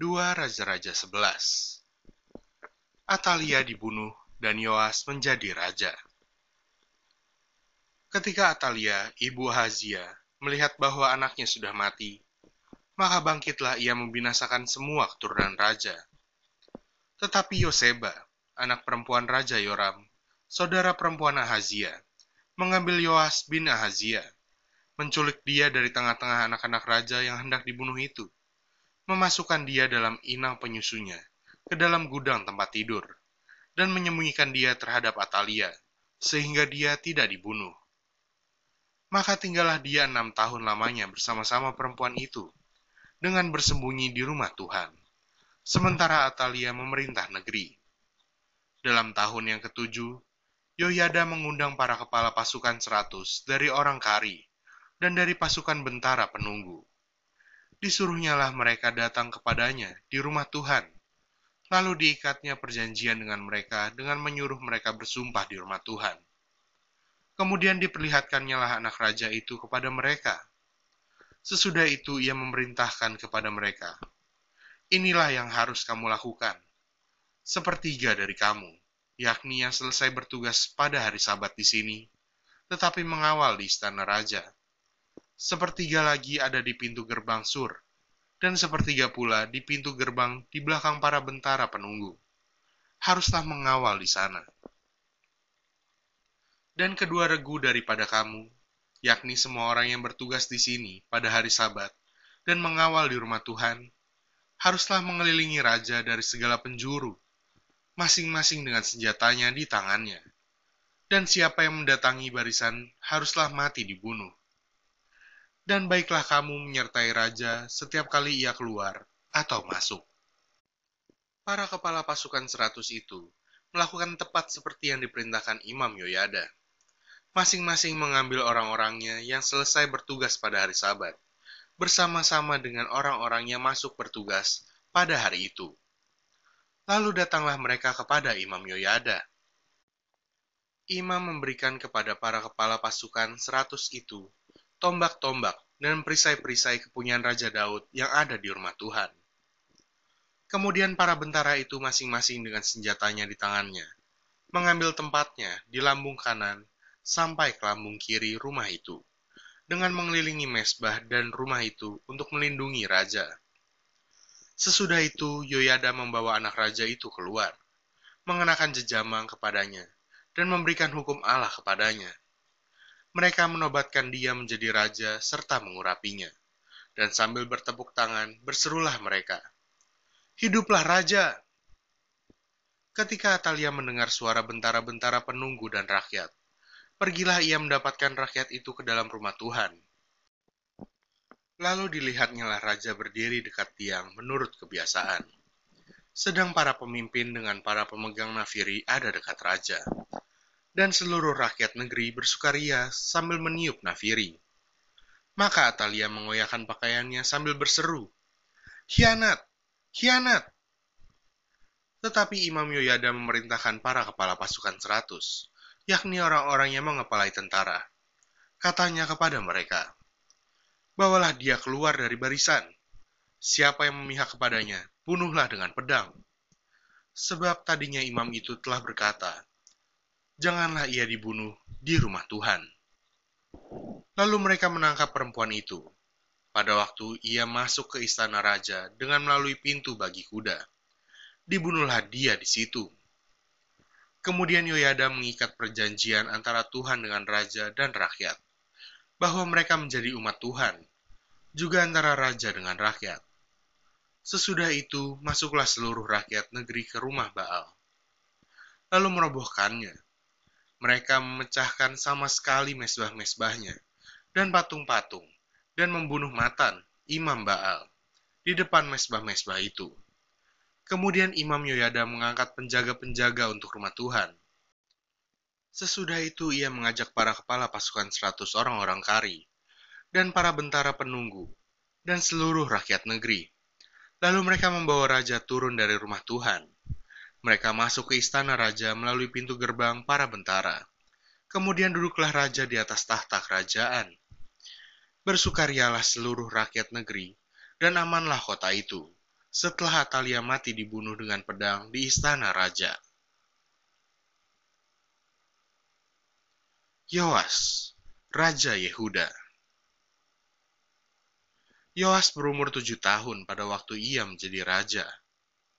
Dua Raja-Raja 11 Atalia dibunuh dan Yoas menjadi raja. Ketika Atalia, ibu Hazia, melihat bahwa anaknya sudah mati, maka bangkitlah ia membinasakan semua keturunan raja. Tetapi Yoseba, anak perempuan Raja Yoram, saudara perempuan Ahazia, mengambil Yoas bin Ahazia, menculik dia dari tengah-tengah anak-anak raja yang hendak dibunuh itu, memasukkan dia dalam inang penyusunya, ke dalam gudang tempat tidur, dan menyembunyikan dia terhadap Atalia, sehingga dia tidak dibunuh. Maka tinggallah dia enam tahun lamanya bersama-sama perempuan itu, dengan bersembunyi di rumah Tuhan sementara Atalia memerintah negeri. Dalam tahun yang ketujuh, Yoyada mengundang para kepala pasukan seratus dari orang Kari dan dari pasukan bentara penunggu. Disuruhnyalah mereka datang kepadanya di rumah Tuhan. Lalu diikatnya perjanjian dengan mereka dengan menyuruh mereka bersumpah di rumah Tuhan. Kemudian diperlihatkannya lah anak raja itu kepada mereka. Sesudah itu ia memerintahkan kepada mereka, Inilah yang harus kamu lakukan. Sepertiga dari kamu, yakni yang selesai bertugas pada hari sabat di sini, tetapi mengawal di istana raja. Sepertiga lagi ada di pintu gerbang sur, dan sepertiga pula di pintu gerbang di belakang para bentara penunggu. Haruslah mengawal di sana. Dan kedua regu daripada kamu, yakni semua orang yang bertugas di sini pada hari sabat, dan mengawal di rumah Tuhan, haruslah mengelilingi raja dari segala penjuru, masing-masing dengan senjatanya di tangannya. Dan siapa yang mendatangi barisan haruslah mati dibunuh. Dan baiklah kamu menyertai raja setiap kali ia keluar atau masuk. Para kepala pasukan seratus itu melakukan tepat seperti yang diperintahkan Imam Yoyada. Masing-masing mengambil orang-orangnya yang selesai bertugas pada hari sabat bersama-sama dengan orang-orang yang masuk bertugas pada hari itu. Lalu datanglah mereka kepada Imam Yoyada. Imam memberikan kepada para kepala pasukan seratus itu tombak-tombak dan perisai-perisai kepunyaan Raja Daud yang ada di rumah Tuhan. Kemudian para bentara itu masing-masing dengan senjatanya di tangannya, mengambil tempatnya di lambung kanan sampai ke lambung kiri rumah itu dengan mengelilingi mesbah dan rumah itu untuk melindungi raja. Sesudah itu, Yoyada membawa anak raja itu keluar, mengenakan jejamang kepadanya, dan memberikan hukum Allah kepadanya. Mereka menobatkan dia menjadi raja serta mengurapinya, dan sambil bertepuk tangan berserulah mereka, Hiduplah raja! Ketika Atalia mendengar suara bentara-bentara penunggu dan rakyat, pergilah ia mendapatkan rakyat itu ke dalam rumah Tuhan. Lalu dilihatnya lah raja berdiri dekat tiang menurut kebiasaan. Sedang para pemimpin dengan para pemegang nafiri ada dekat raja. Dan seluruh rakyat negeri bersukaria sambil meniup nafiri. Maka Atalia mengoyakkan pakaiannya sambil berseru, Hianat! Hianat! Tetapi Imam Yoyada memerintahkan para kepala pasukan seratus yakni orang-orang yang mengepalai tentara. Katanya kepada mereka, Bawalah dia keluar dari barisan. Siapa yang memihak kepadanya, bunuhlah dengan pedang. Sebab tadinya imam itu telah berkata, Janganlah ia dibunuh di rumah Tuhan. Lalu mereka menangkap perempuan itu. Pada waktu ia masuk ke istana raja dengan melalui pintu bagi kuda. Dibunuhlah dia di situ Kemudian Yoyada mengikat perjanjian antara Tuhan dengan raja dan rakyat, bahwa mereka menjadi umat Tuhan, juga antara raja dengan rakyat. Sesudah itu, masuklah seluruh rakyat negeri ke rumah Baal, lalu merobohkannya. Mereka memecahkan sama sekali mesbah-mesbahnya dan patung-patung, dan membunuh Matan, imam Baal, di depan mesbah-mesbah itu. Kemudian Imam Yoyada mengangkat penjaga-penjaga untuk rumah Tuhan. Sesudah itu ia mengajak para kepala pasukan seratus orang-orang kari, dan para bentara penunggu, dan seluruh rakyat negeri. Lalu mereka membawa raja turun dari rumah Tuhan. Mereka masuk ke istana raja melalui pintu gerbang para bentara. Kemudian duduklah raja di atas tahta kerajaan. Bersukarialah seluruh rakyat negeri, dan amanlah kota itu, setelah Atalia mati dibunuh dengan pedang di istana raja. Yoas, Raja Yehuda Yoas berumur tujuh tahun pada waktu ia menjadi raja.